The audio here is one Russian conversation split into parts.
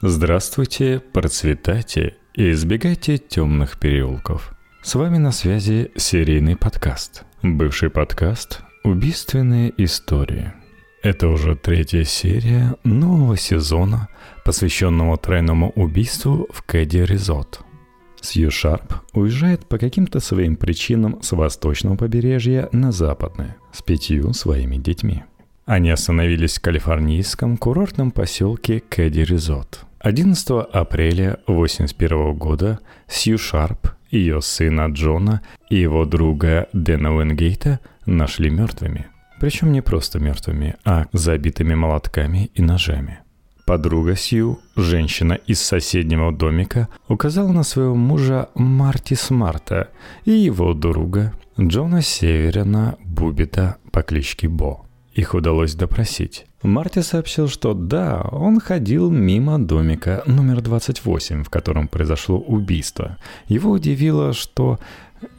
Здравствуйте, процветайте и избегайте темных переулков. С вами на связи серийный подкаст. Бывший подкаст «Убийственные истории». Это уже третья серия нового сезона, посвященного тройному убийству в Кэдди Резот. Сью Шарп уезжает по каким-то своим причинам с восточного побережья на западное с пятью своими детьми. Они остановились в калифорнийском курортном поселке Кэдди Резот. 11 апреля 1981 года Сью Шарп, ее сына Джона и его друга Дэна Уэнгейта нашли мертвыми – причем не просто мертвыми, а забитыми молотками и ножами. Подруга Сью, женщина из соседнего домика, указала на своего мужа Марти Смарта и его друга Джона Северина Бубита по кличке Бо. Их удалось допросить. Марти сообщил, что да, он ходил мимо домика номер 28, в котором произошло убийство. Его удивило, что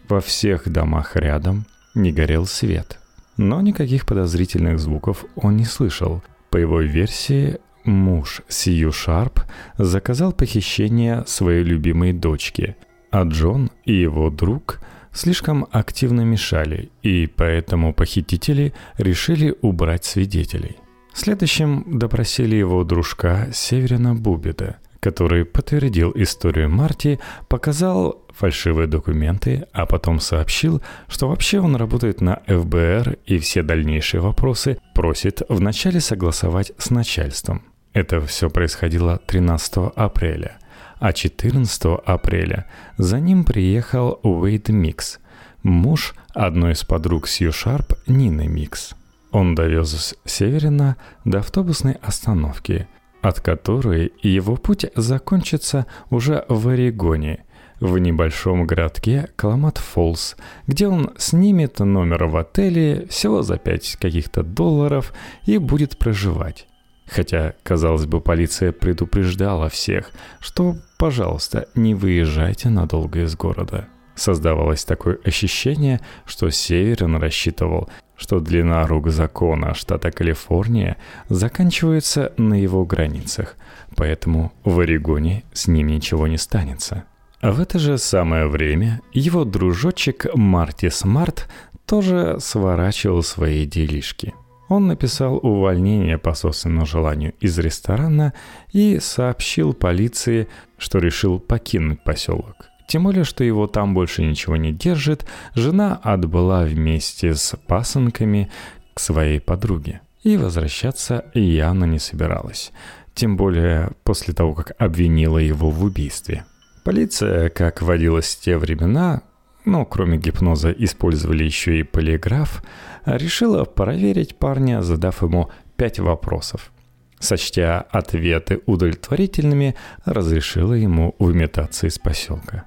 во всех домах рядом не горел свет. Но никаких подозрительных звуков он не слышал. По его версии, муж Сью Шарп заказал похищение своей любимой дочки, а Джон и его друг слишком активно мешали, и поэтому похитители решили убрать свидетелей. Следующим допросили его дружка Северина Бубида – который подтвердил историю Марти, показал фальшивые документы, а потом сообщил, что вообще он работает на ФБР и все дальнейшие вопросы просит вначале согласовать с начальством. Это все происходило 13 апреля. А 14 апреля за ним приехал Уэйд Микс, муж одной из подруг Сью Шарп Нины Микс. Он довез Северина до автобусной остановки – от которой его путь закончится уже в Орегоне, в небольшом городке Кламат-Фоллс, где он снимет номер в отеле всего за пять каких-то долларов и будет проживать. Хотя, казалось бы, полиция предупреждала всех, что, пожалуйста, не выезжайте надолго из города. Создавалось такое ощущение, что Северин рассчитывал, что длина рук закона штата Калифорния заканчивается на его границах, поэтому в Орегоне с ним ничего не станется. А в это же самое время его дружочек Марти Смарт тоже сворачивал свои делишки. Он написал увольнение по собственному желанию из ресторана и сообщил полиции, что решил покинуть поселок. Тем более, что его там больше ничего не держит, жена отбыла вместе с пасынками к своей подруге. И возвращаться явно не собиралась. Тем более после того, как обвинила его в убийстве. Полиция, как водилось в те времена, но кроме гипноза использовали еще и полиграф, решила проверить парня, задав ему пять вопросов. Сочтя ответы удовлетворительными, разрешила ему выметаться из поселка.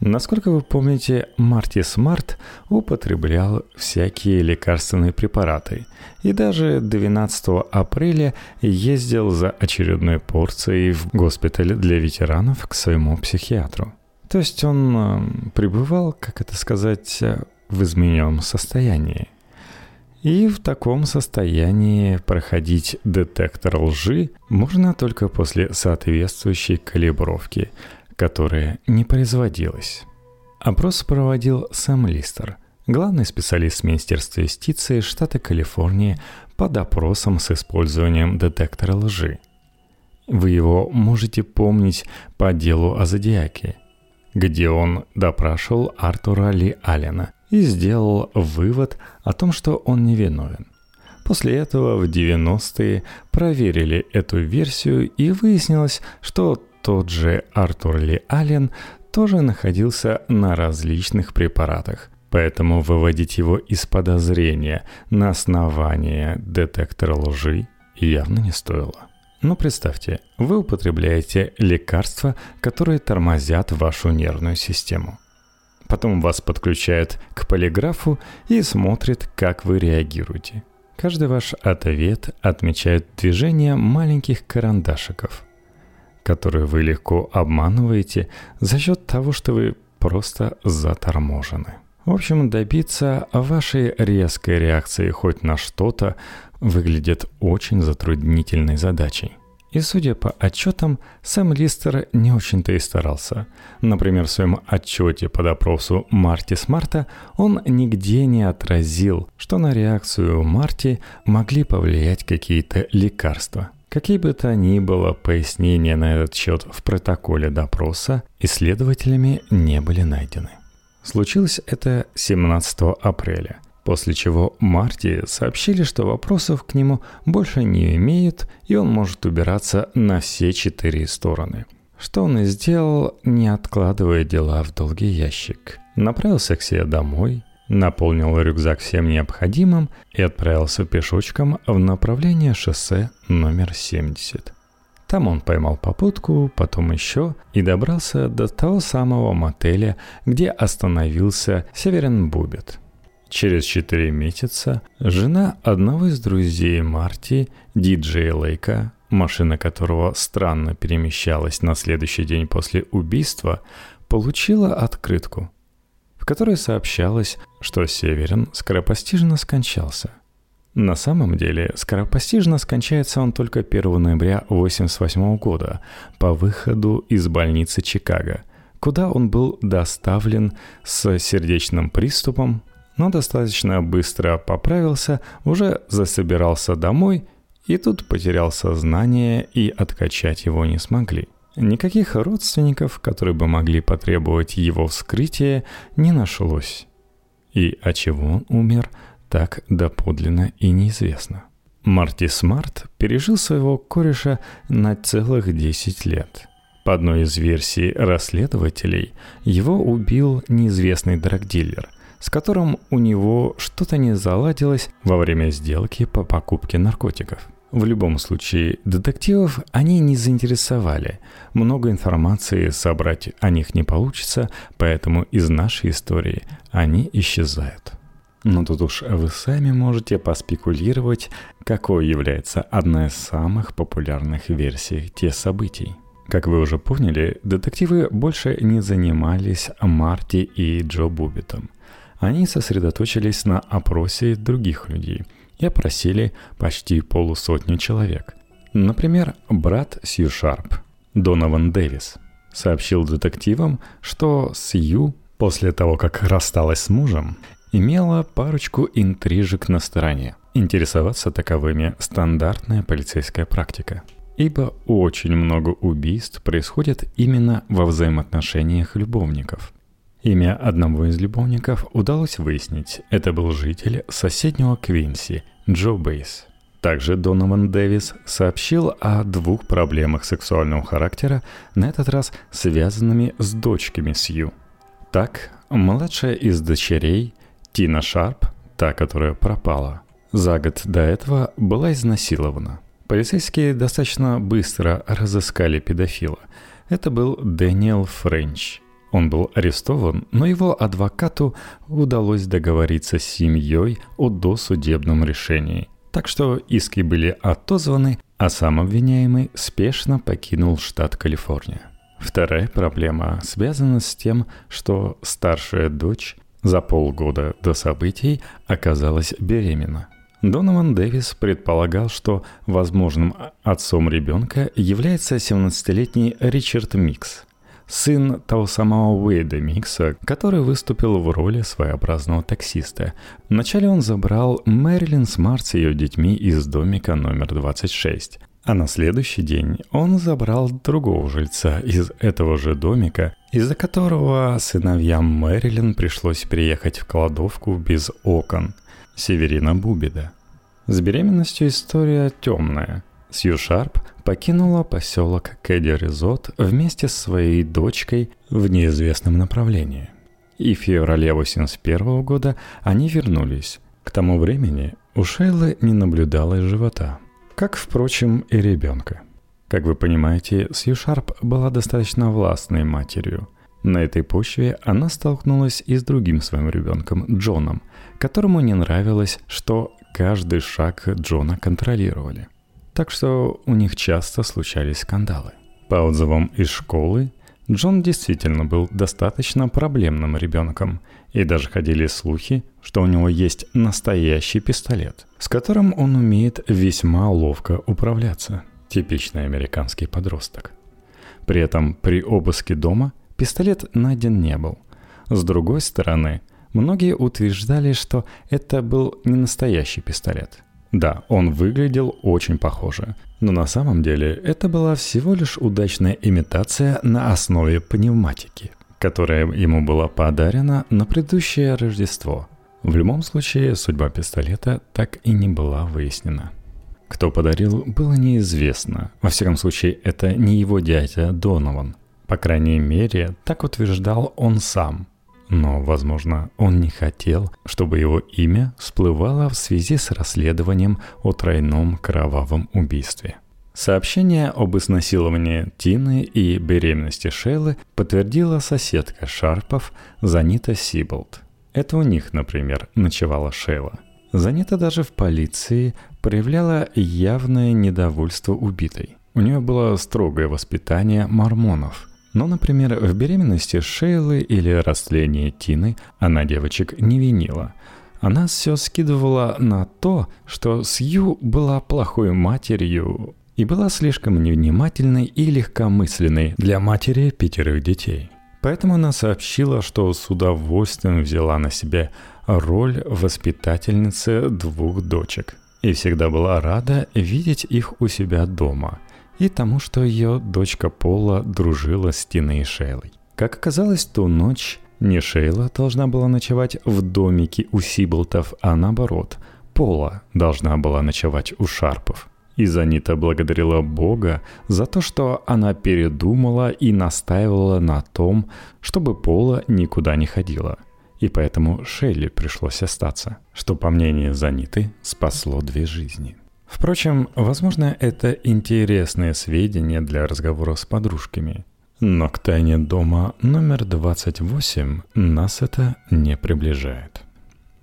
Насколько вы помните, Марти Смарт употреблял всякие лекарственные препараты и даже 12 апреля ездил за очередной порцией в госпиталь для ветеранов к своему психиатру. То есть он э, пребывал, как это сказать, в измененном состоянии. И в таком состоянии проходить детектор лжи можно только после соответствующей калибровки – которое не производилось. Опрос проводил Сэм Листер, главный специалист Министерства юстиции штата Калифорния по допросам с использованием детектора лжи. Вы его можете помнить по делу о Зодиаке, где он допрашивал Артура Ли Аллена и сделал вывод о том, что он невиновен. После этого в 90-е проверили эту версию и выяснилось, что тот же Артур Ли Аллен тоже находился на различных препаратах, поэтому выводить его из подозрения на основании детектора лжи явно не стоило. Но представьте, вы употребляете лекарства, которые тормозят вашу нервную систему. Потом вас подключают к полиграфу и смотрят, как вы реагируете. Каждый ваш ответ отмечает движение маленьких карандашиков – которую вы легко обманываете за счет того, что вы просто заторможены. В общем, добиться вашей резкой реакции хоть на что-то выглядит очень затруднительной задачей. И судя по отчетам, Сэм Листер не очень-то и старался. Например, в своем отчете по допросу Марти Смарта он нигде не отразил, что на реакцию Марти могли повлиять какие-то лекарства. Какие бы то ни было пояснения на этот счет в протоколе допроса, исследователями не были найдены. Случилось это 17 апреля. После чего Марти сообщили, что вопросов к нему больше не имеют, и он может убираться на все четыре стороны. Что он и сделал, не откладывая дела в долгий ящик. Направился к себе домой, наполнил рюкзак всем необходимым и отправился пешочком в направление шоссе номер 70. Там он поймал попутку, потом еще и добрался до того самого мотеля, где остановился Северин Бубет – Через четыре месяца жена одного из друзей Марти, диджея Лейка, машина которого странно перемещалась на следующий день после убийства, получила открытку, в которой сообщалось, что Северин скоропостижно скончался. На самом деле, скоропостижно скончается он только 1 ноября 1988 года по выходу из больницы Чикаго, куда он был доставлен с сердечным приступом, но достаточно быстро поправился, уже засобирался домой, и тут потерял сознание, и откачать его не смогли. Никаких родственников, которые бы могли потребовать его вскрытия, не нашлось. И от чего он умер, так доподлинно и неизвестно. Марти Смарт пережил своего кореша на целых 10 лет. По одной из версий расследователей, его убил неизвестный драгдилер – с которым у него что-то не заладилось во время сделки по покупке наркотиков. В любом случае, детективов они не заинтересовали. Много информации собрать о них не получится, поэтому из нашей истории они исчезают. Но тут уж вы сами можете поспекулировать, какой является одна из самых популярных версий тех событий. Как вы уже поняли, детективы больше не занимались Марти и Джо Бубитом – они сосредоточились на опросе других людей и опросили почти полусотни человек. Например, брат Сью Шарп, Донован Дэвис, сообщил детективам, что Сью после того, как рассталась с мужем, имела парочку интрижек на стороне. Интересоваться таковыми – стандартная полицейская практика. Ибо очень много убийств происходит именно во взаимоотношениях любовников. Имя одного из любовников удалось выяснить. Это был житель соседнего Квинси, Джо Бейс. Также Донован Дэвис сообщил о двух проблемах сексуального характера, на этот раз связанными с дочками Сью. Так, младшая из дочерей, Тина Шарп, та, которая пропала, за год до этого была изнасилована. Полицейские достаточно быстро разыскали педофила. Это был Дэниел Френч – он был арестован, но его адвокату удалось договориться с семьей о досудебном решении. Так что иски были отозваны, а сам обвиняемый спешно покинул штат Калифорния. Вторая проблема связана с тем, что старшая дочь за полгода до событий оказалась беременна. Донован Дэвис предполагал, что возможным отцом ребенка является 17-летний Ричард Микс – сын того самого Уэйда Микса, который выступил в роли своеобразного таксиста. Вначале он забрал Мэрилин Смарт с ее детьми из домика номер 26. А на следующий день он забрал другого жильца из этого же домика, из-за которого сыновьям Мэрилин пришлось переехать в кладовку без окон. Северина Бубида. С беременностью история темная – Сью Шарп покинула поселок Кэдди-Резот вместе с своей дочкой в неизвестном направлении. И в феврале 1981 года они вернулись. К тому времени у Шейлы не наблюдалось живота, как, впрочем, и ребенка. Как вы понимаете, Сью Шарп была достаточно властной матерью. На этой почве она столкнулась и с другим своим ребенком, Джоном, которому не нравилось, что каждый шаг Джона контролировали. Так что у них часто случались скандалы. По отзывам из школы, Джон действительно был достаточно проблемным ребенком, и даже ходили слухи, что у него есть настоящий пистолет, с которым он умеет весьма ловко управляться. Типичный американский подросток. При этом при обыске дома пистолет найден не был. С другой стороны, многие утверждали, что это был не настоящий пистолет. Да, он выглядел очень похоже, но на самом деле это была всего лишь удачная имитация на основе пневматики, которая ему была подарена на предыдущее Рождество. В любом случае, судьба пистолета так и не была выяснена. Кто подарил, было неизвестно. Во всяком случае, это не его дядя Донован. По крайней мере, так утверждал он сам. Но, возможно, он не хотел, чтобы его имя всплывало в связи с расследованием о тройном кровавом убийстве. Сообщение об изнасиловании Тины и беременности Шейлы подтвердила соседка Шарпов Занита Сиболт. Это у них, например, ночевала Шейла. Занита даже в полиции проявляла явное недовольство убитой. У нее было строгое воспитание мормонов. Но, например, в беременности Шейлы или растлении Тины она девочек не винила. Она все скидывала на то, что Сью была плохой матерью и была слишком невнимательной и легкомысленной для матери пятерых детей. Поэтому она сообщила, что с удовольствием взяла на себя роль воспитательницы двух дочек и всегда была рада видеть их у себя дома и тому, что ее дочка Пола дружила с Тиной и Шейлой. Как оказалось, ту ночь не Шейла должна была ночевать в домике у Сиблтов, а наоборот, Пола должна была ночевать у Шарпов. И Занита благодарила Бога за то, что она передумала и настаивала на том, чтобы Пола никуда не ходила – и поэтому Шелли пришлось остаться, что, по мнению Заниты, спасло две жизни. Впрочем, возможно, это интересные сведения для разговора с подружками. Но к тайне дома номер 28 нас это не приближает.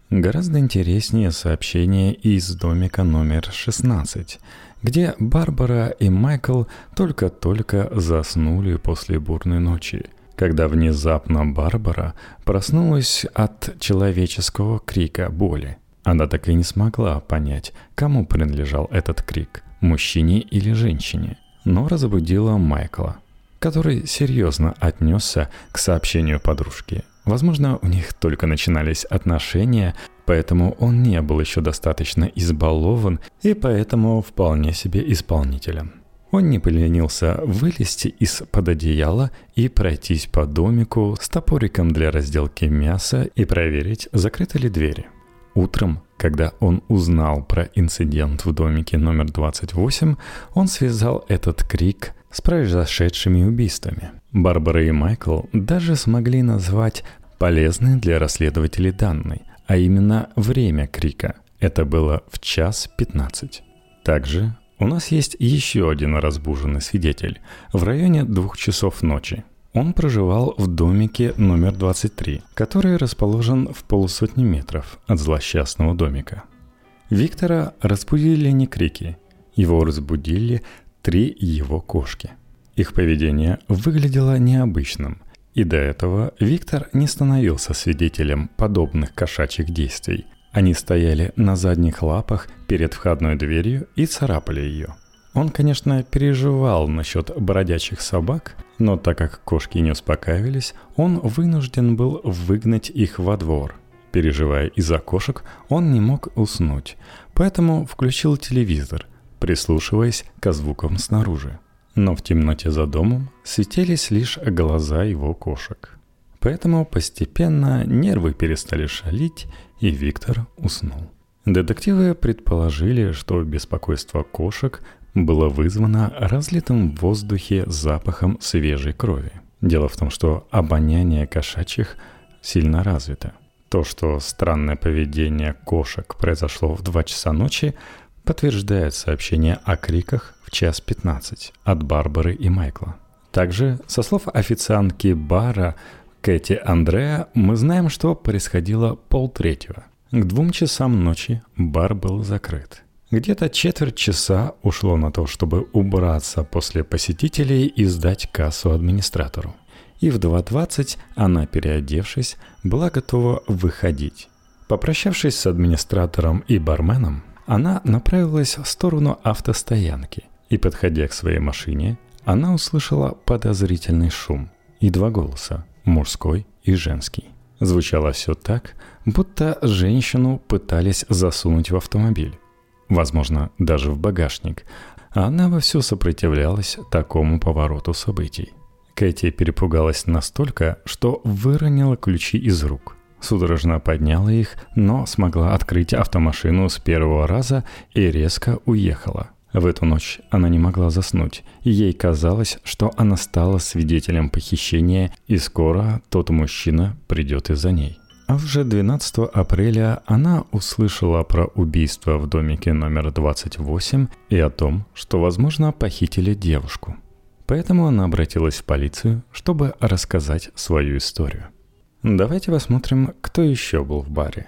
Гораздо интереснее сообщение из домика номер 16, где Барбара и Майкл только-только заснули после бурной ночи – когда внезапно Барбара проснулась от человеческого крика боли. Она так и не смогла понять, кому принадлежал этот крик – мужчине или женщине. Но разбудила Майкла, который серьезно отнесся к сообщению подружки. Возможно, у них только начинались отношения, поэтому он не был еще достаточно избалован и поэтому вполне себе исполнителем. Он не поленился вылезти из-под одеяла и пройтись по домику с топориком для разделки мяса и проверить, закрыты ли двери. Утром, когда он узнал про инцидент в домике номер 28, он связал этот крик с произошедшими убийствами. Барбара и Майкл даже смогли назвать полезные для расследователей данные, а именно время крика. Это было в час 15. Также у нас есть еще один разбуженный свидетель в районе двух часов ночи. Он проживал в домике номер 23, который расположен в полусотни метров от злосчастного домика. Виктора разбудили не крики, его разбудили три его кошки. Их поведение выглядело необычным, и до этого Виктор не становился свидетелем подобных кошачьих действий, они стояли на задних лапах перед входной дверью и царапали ее. Он, конечно, переживал насчет бродячих собак, но так как кошки не успокаивались, он вынужден был выгнать их во двор. Переживая из-за кошек, он не мог уснуть, поэтому включил телевизор, прислушиваясь к звукам снаружи. Но в темноте за домом светились лишь глаза его кошек. Поэтому постепенно нервы перестали шалить, и Виктор уснул. Детективы предположили, что беспокойство кошек было вызвано разлитым в воздухе запахом свежей крови. Дело в том, что обоняние кошачьих сильно развито. То, что странное поведение кошек произошло в 2 часа ночи, подтверждает сообщение о криках в час 15 от Барбары и Майкла. Также, со слов официантки бара, Кэти Андреа мы знаем, что происходило полтретьего. К двум часам ночи бар был закрыт. Где-то четверть часа ушло на то, чтобы убраться после посетителей и сдать кассу администратору. И в 2.20 она, переодевшись, была готова выходить. Попрощавшись с администратором и барменом, она направилась в сторону автостоянки И, подходя к своей машине, она услышала подозрительный шум и два голоса – мужской и женский. Звучало все так, будто женщину пытались засунуть в автомобиль. Возможно, даже в багажник. Она вовсю сопротивлялась такому повороту событий. Кэти перепугалась настолько, что выронила ключи из рук. Судорожно подняла их, но смогла открыть автомашину с первого раза и резко уехала – в эту ночь она не могла заснуть, ей казалось, что она стала свидетелем похищения, и скоро тот мужчина придет и за ней. А уже 12 апреля она услышала про убийство в домике номер 28 и о том, что, возможно, похитили девушку. Поэтому она обратилась в полицию, чтобы рассказать свою историю. Давайте посмотрим, кто еще был в баре.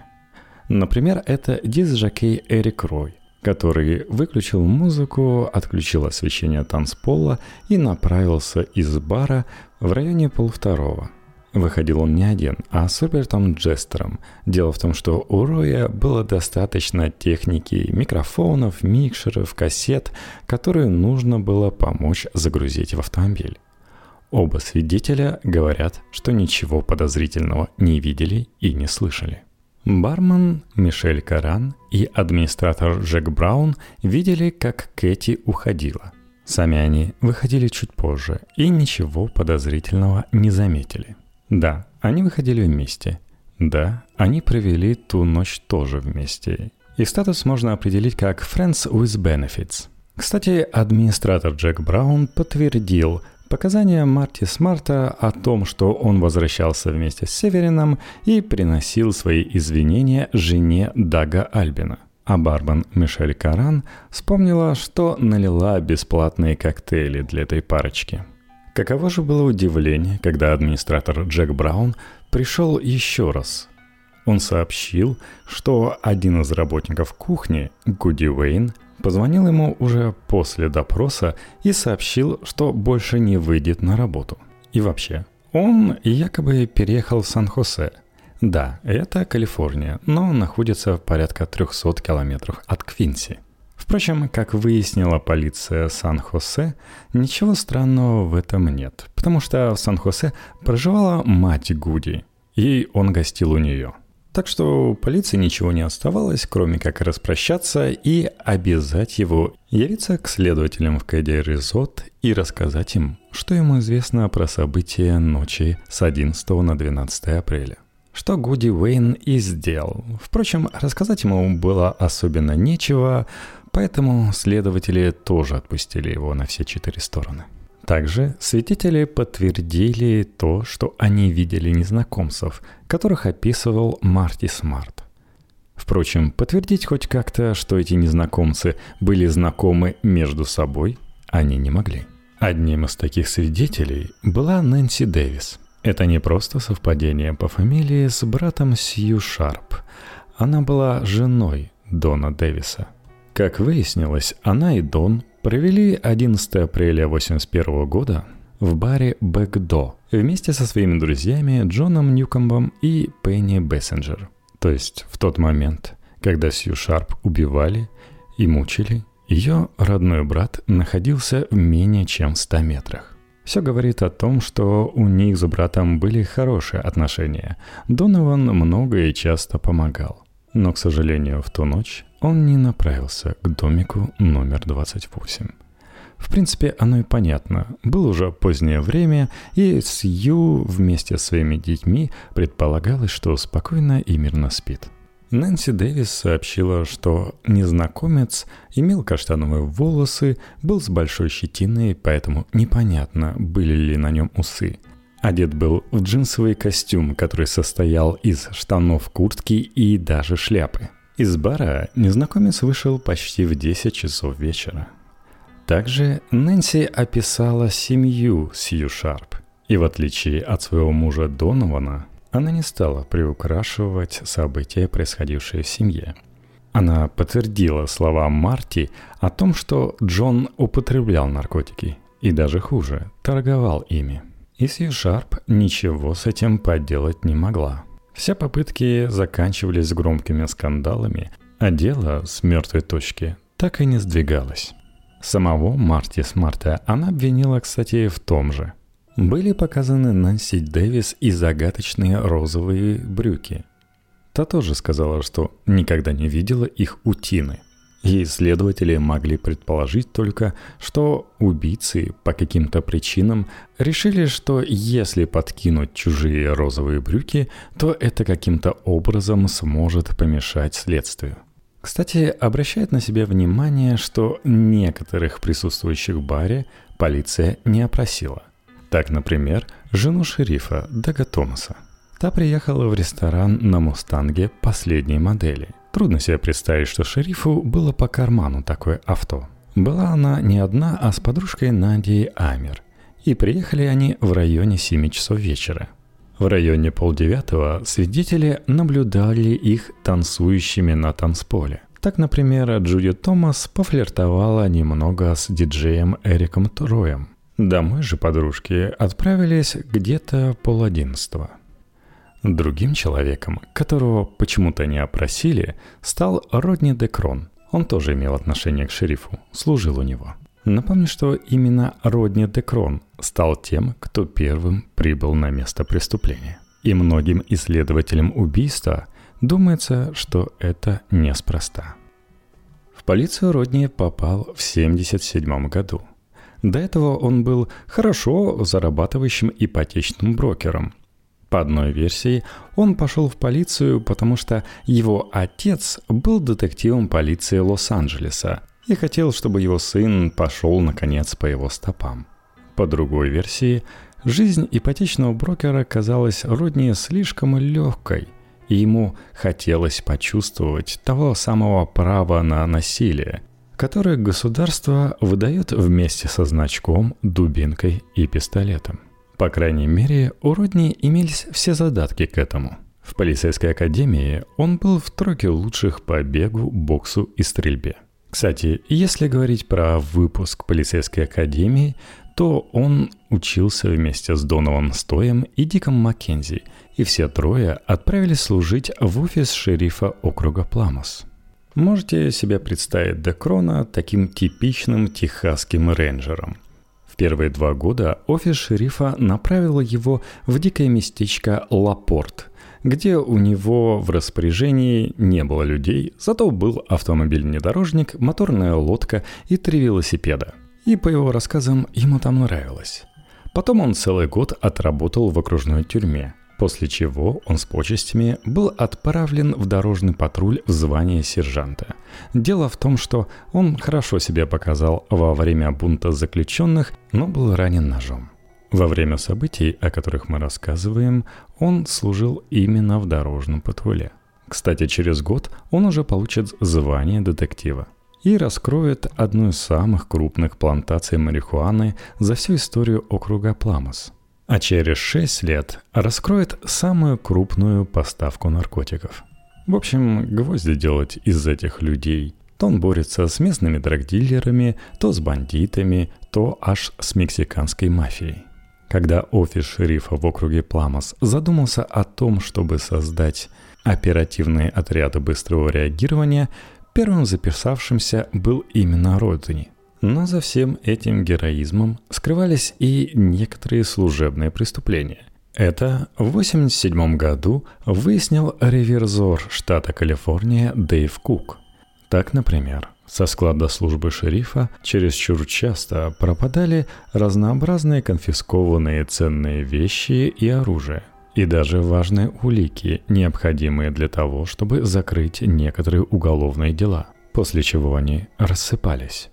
Например, это диск-жокей Эрик Рой, который выключил музыку, отключил освещение танцпола и направился из бара в районе полвторого. Выходил он не один, а с Робертом Джестером. Дело в том, что у Роя было достаточно техники, микрофонов, микшеров, кассет, которые нужно было помочь загрузить в автомобиль. Оба свидетеля говорят, что ничего подозрительного не видели и не слышали. Бармен Мишель Каран и администратор Джек Браун видели, как Кэти уходила. Сами они выходили чуть позже и ничего подозрительного не заметили. Да, они выходили вместе. Да, они провели ту ночь тоже вместе. И статус можно определить как Friends with Benefits. Кстати, администратор Джек Браун подтвердил, Показания Марти Смарта о том, что он возвращался вместе с Северином и приносил свои извинения жене Дага Альбина. А бармен Мишель Каран вспомнила, что налила бесплатные коктейли для этой парочки. Каково же было удивление, когда администратор Джек Браун пришел еще раз. Он сообщил, что один из работников кухни, Гуди Уэйн, Позвонил ему уже после допроса и сообщил, что больше не выйдет на работу. И вообще, он якобы переехал в Сан-Хосе. Да, это Калифорния, но находится в порядка 300 километрах от Квинси. Впрочем, как выяснила полиция Сан-Хосе, ничего странного в этом нет, потому что в Сан-Хосе проживала мать Гуди, и он гостил у нее – так что полиции ничего не оставалось, кроме как распрощаться и обязать его явиться к следователям в Кэдди Резот и рассказать им, что ему известно про события ночи с 11 на 12 апреля. Что Гуди Уэйн и сделал. Впрочем, рассказать ему было особенно нечего, поэтому следователи тоже отпустили его на все четыре стороны. Также свидетели подтвердили то, что они видели незнакомцев, которых описывал Марти Смарт. Впрочем, подтвердить хоть как-то, что эти незнакомцы были знакомы между собой, они не могли. Одним из таких свидетелей была Нэнси Дэвис. Это не просто совпадение по фамилии с братом Сью Шарп. Она была женой Дона Дэвиса. Как выяснилось, она и Дон провели 11 апреля 1981 года в баре «Бэкдо» вместе со своими друзьями Джоном Ньюкомбом и Пенни Бессенджер. То есть в тот момент, когда Сью Шарп убивали и мучили, ее родной брат находился в менее чем 100 метрах. Все говорит о том, что у них с братом были хорошие отношения. Донован много и часто помогал. Но, к сожалению, в ту ночь он не направился к домику номер 28. В принципе, оно и понятно. Было уже позднее время, и Сью вместе с своими детьми предполагалось, что спокойно и мирно спит. Нэнси Дэвис сообщила, что незнакомец имел каштановые волосы, был с большой щетиной, поэтому непонятно, были ли на нем усы. Одет был в джинсовый костюм, который состоял из штанов куртки и даже шляпы. Из бара незнакомец вышел почти в 10 часов вечера. Также Нэнси описала семью Сью Шарп. И в отличие от своего мужа Донована, она не стала приукрашивать события, происходившие в семье. Она подтвердила слова Марти о том, что Джон употреблял наркотики и даже хуже, торговал ими. И Сью Шарп ничего с этим поделать не могла – все попытки заканчивались громкими скандалами, а дело с мертвой точки так и не сдвигалось. Самого Марти Смарта она обвинила, кстати, в том же. Были показаны Нанси Дэвис и загадочные розовые брюки. Та тоже сказала, что никогда не видела их у Тины. И исследователи могли предположить только, что убийцы по каким-то причинам решили, что если подкинуть чужие розовые брюки, то это каким-то образом сможет помешать следствию. Кстати, обращает на себя внимание, что некоторых присутствующих в баре полиция не опросила. Так, например, жену шерифа Дага Томаса. Та приехала в ресторан на «Мустанге» последней модели. Трудно себе представить, что шерифу было по карману такое авто. Была она не одна, а с подружкой Надей Амер. И приехали они в районе 7 часов вечера – в районе полдевятого свидетели наблюдали их танцующими на танцполе. Так, например, Джуди Томас пофлиртовала немного с диджеем Эриком Троем. Домой же подружки отправились где-то пол одиннадцатого. Другим человеком, которого почему-то не опросили, стал Родни Декрон. Он тоже имел отношение к шерифу, служил у него – Напомню, что именно Родни Декрон стал тем, кто первым прибыл на место преступления. И многим исследователям убийства думается, что это неспроста. В полицию Родни попал в 1977 году. До этого он был хорошо зарабатывающим ипотечным брокером. По одной версии, он пошел в полицию, потому что его отец был детективом полиции Лос-Анджелеса, и хотел, чтобы его сын пошел, наконец, по его стопам. По другой версии, жизнь ипотечного брокера казалась Родни слишком легкой, и ему хотелось почувствовать того самого права на насилие, которое государство выдает вместе со значком, дубинкой и пистолетом. По крайней мере, у Родни имелись все задатки к этому. В полицейской академии он был в тройке лучших по бегу, боксу и стрельбе. Кстати, если говорить про выпуск полицейской академии, то он учился вместе с Донован Стоем и Диком Маккензи, и все трое отправились служить в офис шерифа округа Пламос. Можете себе представить Декрона таким типичным техасским рейнджером. Первые два года офис шерифа направил его в дикое местечко Лапорт – где у него в распоряжении не было людей, зато был автомобиль-внедорожник, моторная лодка и три велосипеда. И по его рассказам ему там нравилось. Потом он целый год отработал в окружной тюрьме, после чего он с почестями был отправлен в дорожный патруль в звание сержанта. Дело в том, что он хорошо себя показал во время бунта заключенных, но был ранен ножом. Во время событий, о которых мы рассказываем, он служил именно в дорожном патруле. Кстати, через год он уже получит звание детектива и раскроет одну из самых крупных плантаций марихуаны за всю историю округа Пламос. А через 6 лет раскроет самую крупную поставку наркотиков. В общем, гвозди делать из этих людей. То он борется с местными драгдилерами, то с бандитами, то аж с мексиканской мафией. Когда офис шерифа в округе Пламос задумался о том, чтобы создать оперативные отряды быстрого реагирования, первым записавшимся был именно Родни. Но за всем этим героизмом скрывались и некоторые служебные преступления. Это в 1987 году выяснил реверзор штата Калифорния Дэйв Кук. Так, например, со склада службы шерифа чересчур часто пропадали разнообразные конфискованные ценные вещи и оружие, и даже важные улики, необходимые для того, чтобы закрыть некоторые уголовные дела, после чего они рассыпались.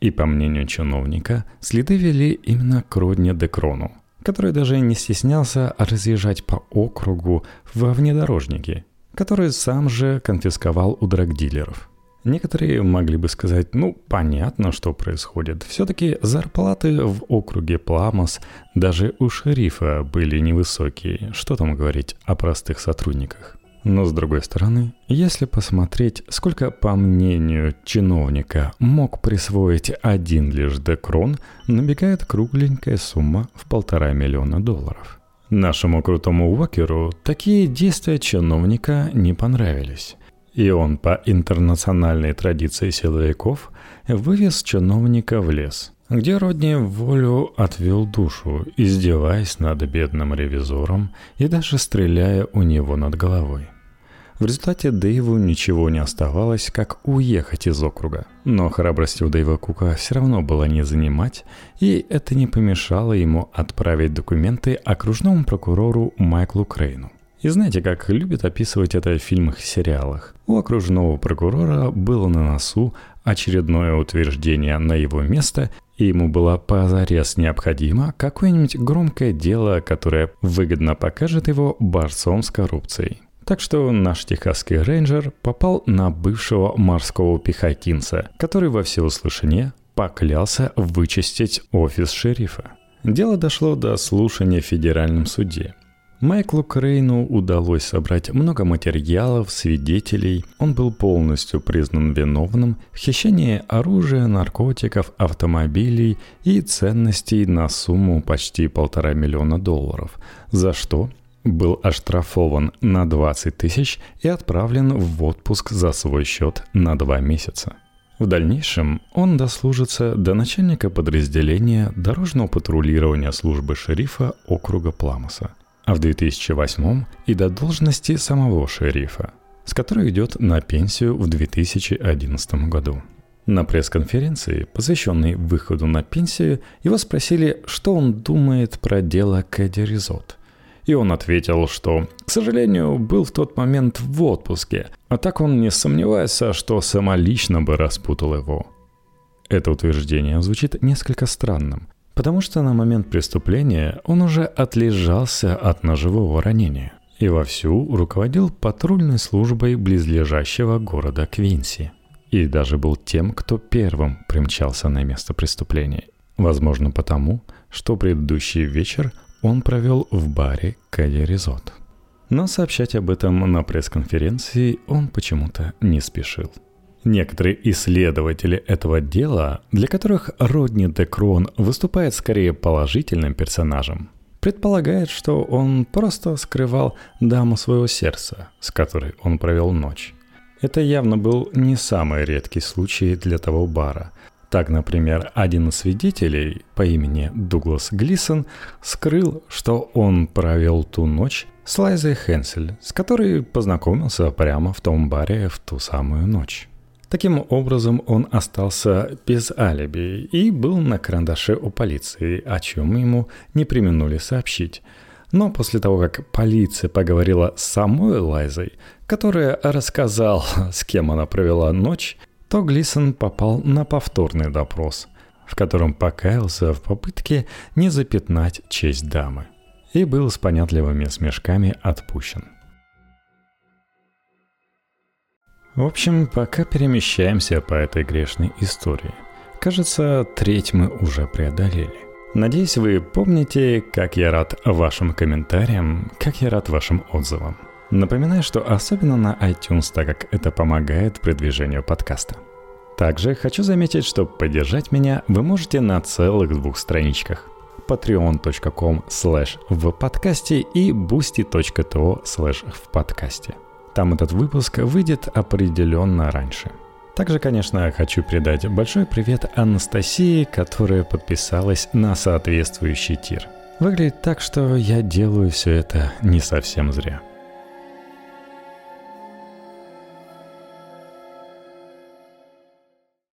И по мнению чиновника, следы вели именно к Родне Декрону, который даже не стеснялся разъезжать по округу во внедорожнике, который сам же конфисковал у драгдилеров – Некоторые могли бы сказать, ну, понятно, что происходит. Все-таки зарплаты в округе Пламос даже у шерифа были невысокие. Что там говорить о простых сотрудниках? Но с другой стороны, если посмотреть, сколько, по мнению чиновника, мог присвоить один лишь декрон, набегает кругленькая сумма в полтора миллиона долларов. Нашему крутому Уокеру такие действия чиновника не понравились. И он по интернациональной традиции силовиков вывез чиновника в лес, где Родни волю отвел душу, издеваясь над бедным ревизором и даже стреляя у него над головой. В результате Дэйву ничего не оставалось, как уехать из округа. Но храбрости у Дэйва Кука все равно было не занимать, и это не помешало ему отправить документы окружному прокурору Майклу Крейну. И знаете, как любят описывать это в фильмах-сериалах? У окружного прокурора было на носу очередное утверждение на его место, и ему было позарез необходимо какое-нибудь громкое дело, которое выгодно покажет его борцом с коррупцией. Так что наш техасский рейнджер попал на бывшего морского пехотинца, который во всеуслышание поклялся вычистить офис шерифа. Дело дошло до слушания в федеральном суде. Майклу Крейну удалось собрать много материалов, свидетелей. Он был полностью признан виновным в хищении оружия, наркотиков, автомобилей и ценностей на сумму почти полтора миллиона долларов, за что был оштрафован на 20 тысяч и отправлен в отпуск за свой счет на два месяца. В дальнейшем он дослужится до начальника подразделения дорожного патрулирования службы шерифа округа Пламуса, а в 2008 и до должности самого шерифа, с которой идет на пенсию в 2011 году. На пресс-конференции, посвященной выходу на пенсию, его спросили, что он думает про дело Кэдди Ризот – и он ответил, что, к сожалению, был в тот момент в отпуске, а так он не сомневается, что самолично бы распутал его. Это утверждение звучит несколько странным, потому что на момент преступления он уже отлежался от ножевого ранения и вовсю руководил патрульной службой близлежащего города Квинси. И даже был тем, кто первым примчался на место преступления. Возможно потому, что предыдущий вечер он провел в баре Кэдди Ризот. Но сообщать об этом на пресс-конференции он почему-то не спешил. Некоторые исследователи этого дела, для которых Родни де Крон выступает скорее положительным персонажем, предполагают, что он просто скрывал даму своего сердца, с которой он провел ночь. Это явно был не самый редкий случай для того бара, так, например, один из свидетелей по имени Дуглас Глисон скрыл, что он провел ту ночь с Лайзой Хенсель, с которой познакомился прямо в том баре в ту самую ночь. Таким образом, он остался без алиби и был на карандаше у полиции, о чем ему не применули сообщить. Но после того, как полиция поговорила с самой Лайзой, которая рассказала, с кем она провела ночь, то Глисон попал на повторный допрос, в котором покаялся в попытке не запятнать честь дамы и был с понятливыми смешками отпущен. В общем, пока перемещаемся по этой грешной истории. Кажется, треть мы уже преодолели. Надеюсь, вы помните, как я рад вашим комментариям, как я рад вашим отзывам. Напоминаю, что особенно на iTunes, так как это помогает продвижению подкаста. Также хочу заметить, что поддержать меня вы можете на целых двух страничках patreon.com slash в подкасте и boosty.to slash в подкасте. Там этот выпуск выйдет определенно раньше. Также, конечно, хочу передать большой привет Анастасии, которая подписалась на соответствующий тир. Выглядит так, что я делаю все это не совсем зря.